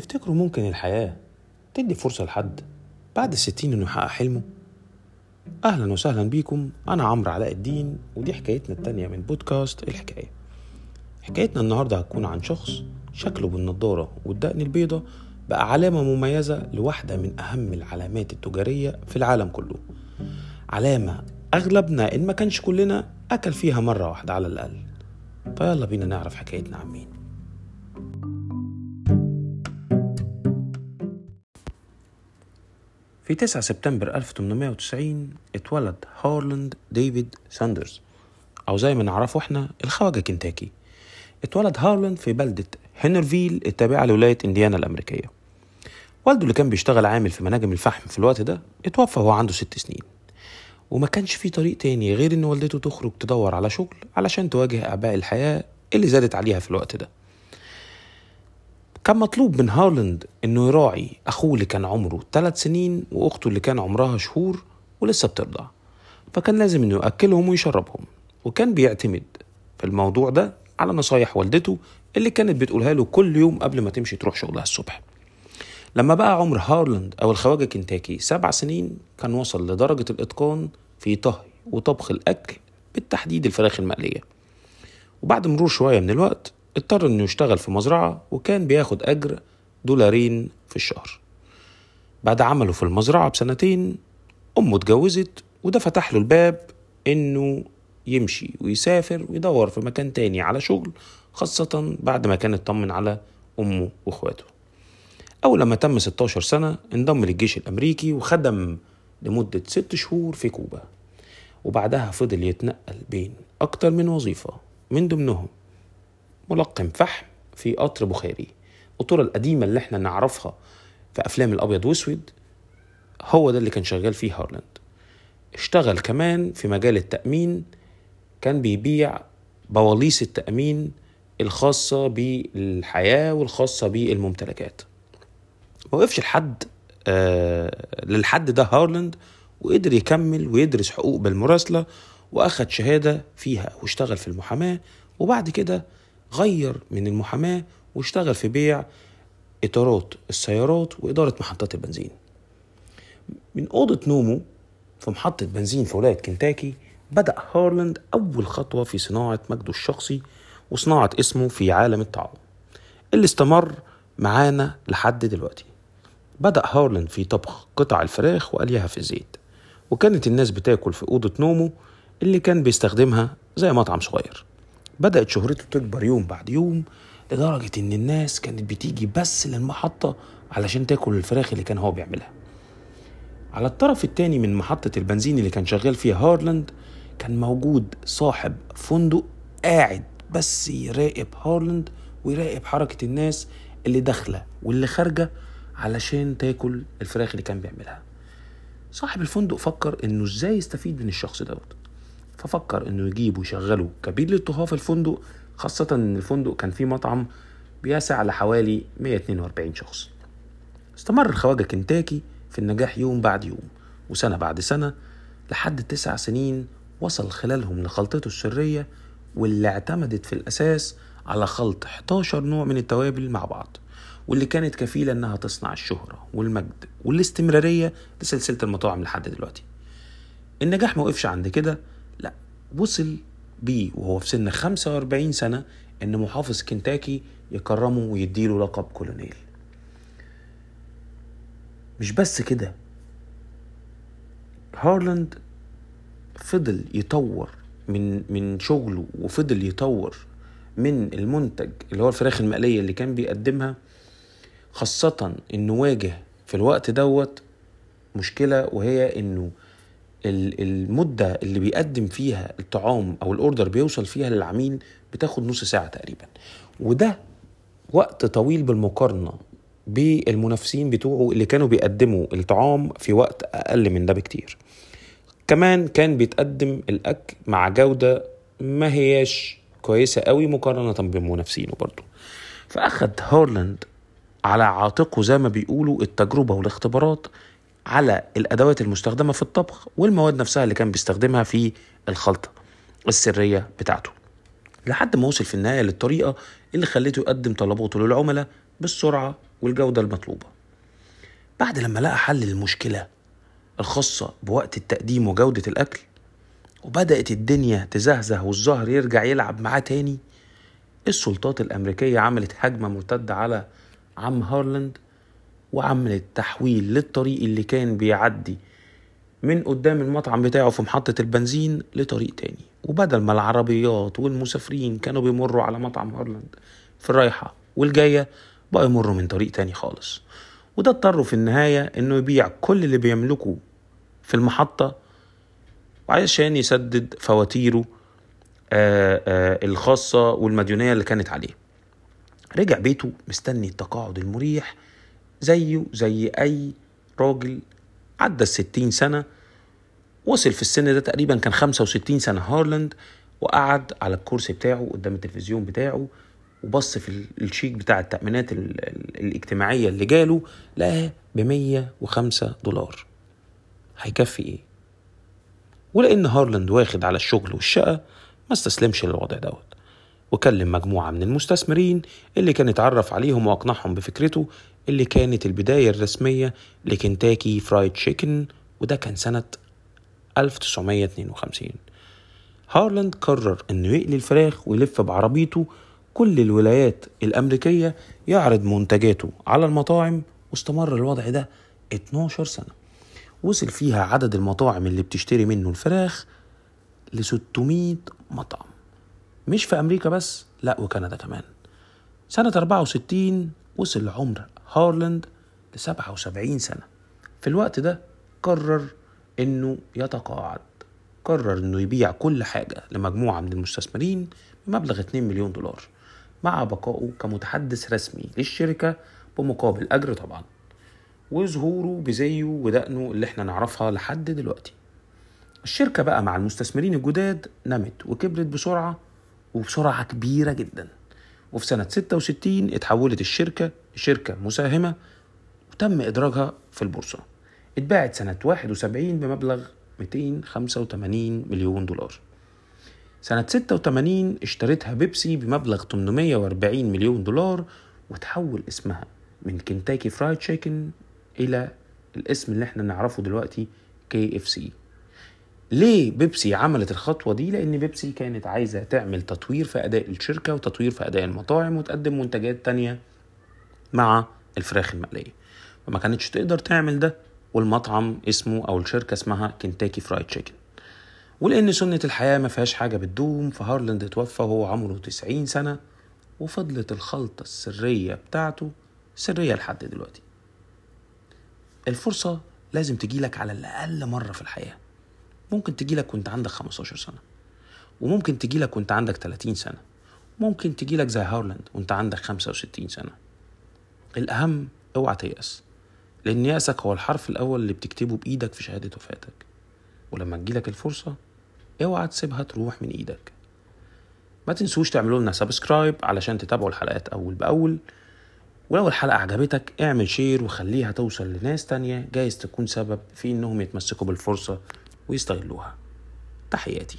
تفتكروا ممكن الحياة تدي فرصة لحد بعد الستين إنه يحقق حلمه؟ أهلا وسهلا بيكم أنا عمرو علاء الدين ودي حكايتنا التانية من بودكاست الحكاية. حكايتنا النهاردة هتكون عن شخص شكله بالنضارة والدقن البيضة بقى علامة مميزة لواحدة من أهم العلامات التجارية في العالم كله. علامة أغلبنا إن ما كانش كلنا أكل فيها مرة واحدة على الأقل. فيلا بينا نعرف حكايتنا عن مين. في 9 سبتمبر 1890 اتولد هارلاند ديفيد ساندرز. أو زي ما نعرفه إحنا الخواجة كنتاكي. اتولد هارلاند في بلدة هنرفيل التابعة لولاية إنديانا الأمريكية. والده اللي كان بيشتغل عامل في مناجم الفحم في الوقت ده اتوفى وهو عنده ست سنين. وما كانش في طريق تاني غير إن والدته تخرج تدور على شغل علشان تواجه أعباء الحياة اللي زادت عليها في الوقت ده. كان مطلوب من هارلاند إنه يراعي أخوه اللي كان عمره ثلاث سنين وأخته اللي كان عمرها شهور ولسه بترضع. فكان لازم إنه يأكلهم ويشربهم. وكان بيعتمد في الموضوع ده على نصايح والدته اللي كانت بتقولها له كل يوم قبل ما تمشي تروح شغلها الصبح. لما بقى عمر هارلاند أو الخواجة كنتاكي سبع سنين كان وصل لدرجة الإتقان في طهي وطبخ الأكل بالتحديد الفراخ المقلية. وبعد مرور شوية من الوقت اضطر إنه يشتغل في مزرعة وكان بياخد أجر دولارين في الشهر. بعد عمله في المزرعة بسنتين أمه اتجوزت وده فتح له الباب إنه يمشي ويسافر ويدور في مكان تاني على شغل خاصة بعد ما كان اطمن على أمه وأخواته. أول لما تم 16 سنة انضم للجيش الأمريكي وخدم لمدة ست شهور في كوبا. وبعدها فضل يتنقل بين أكتر من وظيفة من ضمنهم ملقم فحم في قطر بخاري. القطورة القديمة اللي إحنا نعرفها في أفلام الأبيض وأسود هو ده اللي كان شغال فيه هارلاند. اشتغل كمان في مجال التأمين كان بيبيع بواليس التأمين الخاصة بالحياة والخاصة بالممتلكات. ما وقفش لحد آه للحد ده هارلاند وقدر يكمل ويدرس حقوق بالمراسلة وأخد شهادة فيها واشتغل في المحاماة وبعد كده غير من المحاماة واشتغل في بيع إطارات السيارات وإدارة محطات البنزين. من أوضة نومه في محطة بنزين في ولاية كنتاكي بدأ هارلاند أول خطوة في صناعة مجده الشخصي وصناعة اسمه في عالم الطعام اللي استمر معانا لحد دلوقتي. بدأ هارلاند في طبخ قطع الفراخ وقليها في الزيت وكانت الناس بتاكل في أوضة نومه اللي كان بيستخدمها زي مطعم صغير. بدأت شهرته تكبر يوم بعد يوم لدرجة إن الناس كانت بتيجي بس للمحطة علشان تاكل الفراخ اللي كان هو بيعملها. على الطرف التاني من محطة البنزين اللي كان شغال فيها هارلاند كان موجود صاحب فندق قاعد بس يراقب هارلاند ويراقب حركة الناس اللي داخلة واللي خارجة علشان تاكل الفراخ اللي كان بيعملها. صاحب الفندق فكر إنه إزاي يستفيد من الشخص دوت. ففكر إنه يجيب ويشغله. كبير للطهاه في الفندق خاصة إن الفندق كان فيه مطعم بيسع لحوالي 142 شخص. استمر الخواجة كنتاكي في النجاح يوم بعد يوم وسنة بعد سنة لحد تسع سنين وصل خلالهم لخلطته السرية واللي اعتمدت في الأساس على خلط 11 نوع من التوابل مع بعض واللي كانت كفيلة إنها تصنع الشهرة والمجد والاستمرارية لسلسلة المطاعم لحد دلوقتي. النجاح ما وقفش عند كده وصل بيه وهو في سن 45 سنة إن محافظ كنتاكي يكرمه ويديله لقب كولونيل. مش بس كده هارلاند فضل يطور من من شغله وفضل يطور من المنتج اللي هو الفراخ المقلية اللي كان بيقدمها خاصة إنه واجه في الوقت دوت مشكلة وهي إنه المدة اللي بيقدم فيها الطعام أو الأوردر بيوصل فيها للعميل بتاخد نص ساعة تقريبا. وده وقت طويل بالمقارنة بالمنافسين بتوعه اللي كانوا بيقدموا الطعام في وقت أقل من ده بكتير. كمان كان بيتقدم الأكل مع جودة ما هياش كويسة قوي مقارنة بمنافسينه برضه فأخد هارلاند على عاتقه زي ما بيقولوا التجربة والاختبارات على الأدوات المستخدمة في الطبخ والمواد نفسها اللي كان بيستخدمها في الخلطة السرية بتاعته. لحد ما وصل في النهاية للطريقة اللي خلته يقدم طلباته للعملاء بالسرعة والجودة المطلوبة. بعد لما لقى حل للمشكلة الخاصة بوقت التقديم وجودة الأكل وبدأت الدنيا تزهزه والظهر يرجع يلعب معاه تاني السلطات الأمريكية عملت هجمة مرتدة على عم هارلاند وعملت تحويل للطريق اللي كان بيعدي من قدام المطعم بتاعه في محطة البنزين لطريق تاني. وبدل ما العربيات والمسافرين كانوا بيمروا على مطعم هارلاند في الرايحة والجاية بقى يمروا من طريق تاني خالص. وده اضطروا في النهاية إنه يبيع كل اللي بيملكه في المحطة عشان يسدد فواتيره آآ آآ الخاصة والمديونية اللي كانت عليه. رجع بيته مستني التقاعد المريح زيه زي أي راجل عدى الستين سنة وصل في السن ده تقريبا كان خمسة وستين سنة هارلاند وقعد على الكرسي بتاعه قدام التلفزيون بتاعه وبص في الشيك بتاع التأمينات الاجتماعية اللي جاله لقاه بمية وخمسة دولار. هيكفي إيه؟ ولأن هارلاند واخد على الشغل والشقا ما استسلمش للوضع دوت. وكلم مجموعة من المستثمرين اللي كان اتعرف عليهم وأقنعهم بفكرته اللي كانت البداية الرسمية ل Kentucky Fried Chicken وده كان سنة 1952 هارلاند قرر إنه يقلي الفراخ ويلف بعربيته كل الولايات الأمريكية يعرض منتجاته على المطاعم واستمر الوضع ده 12 سنة. وصل فيها عدد المطاعم اللي بتشتري منه الفراخ ل 600 مطعم. مش في أمريكا بس لا وكندا كمان. سنة 64 وصل عمر هارلاند ل 77 سنة. في الوقت ده قرر إنه يتقاعد قرر إنه يبيع كل حاجة لمجموعة من المستثمرين بمبلغ 2 مليون دولار مع بقائه كمتحدث رسمي للشركة بمقابل أجر طبعا وظهوره بزيه ودقنه اللي إحنا نعرفها لحد دلوقتي. الشركة بقى مع المستثمرين الجداد نمت وكبرت بسرعة وبسرعة كبيرة جدا. وفي سنة 66 اتحولت الشركة لشركة مساهمة وتم إدراجها في البورصة. اتباعت سنة 71 بمبلغ 285 مليون دولار. سنة 86 اشترتها بيبسي بمبلغ 840 مليون دولار وتحول اسمها من Kentucky Fried Chicken إلى الاسم اللي إحنا نعرفه دلوقتي KFC ليه بيبسي عملت الخطوة دي؟ لأن بيبسي كانت عايزة تعمل تطوير في أداء الشركة وتطوير في أداء المطاعم وتقدم منتجات تانية مع الفراخ المقلية. فما كانتش تقدر تعمل ده والمطعم اسمه أو الشركة اسمها Kentucky Fried Chicken ولأن سنة الحياة ما فيهاش حاجة بتدوم فهارلاند اتوفى وهو عمره 90 سنة وفضلت الخلطة السرية بتاعته سرية لحد دلوقتي. الفرصة لازم تجيلك على الأقل مرة في الحياة. ممكن تجيلك وانت عندك 15 سنة وممكن تجيلك وانت عندك 30 سنة ممكن تجيلك زي هارلاند وانت عندك 65 سنة. الأهم اوعى تيأس لأن يأسك هو الحرف الأول اللي بتكتبه بإيدك في شهادة وفاتك. ولما تجيلك الفرصة اوعى تسيبها تروح من إيدك. ما تنسوش تعملوا لنا subscribe علشان تتابعوا الحلقات أول بأول. ولو الحلقة عجبتك اعمل share وخليها توصل لناس تانية جايز تكون سبب في إنهم يتمسكوا بالفرصة ويستغلوها. تحياتي.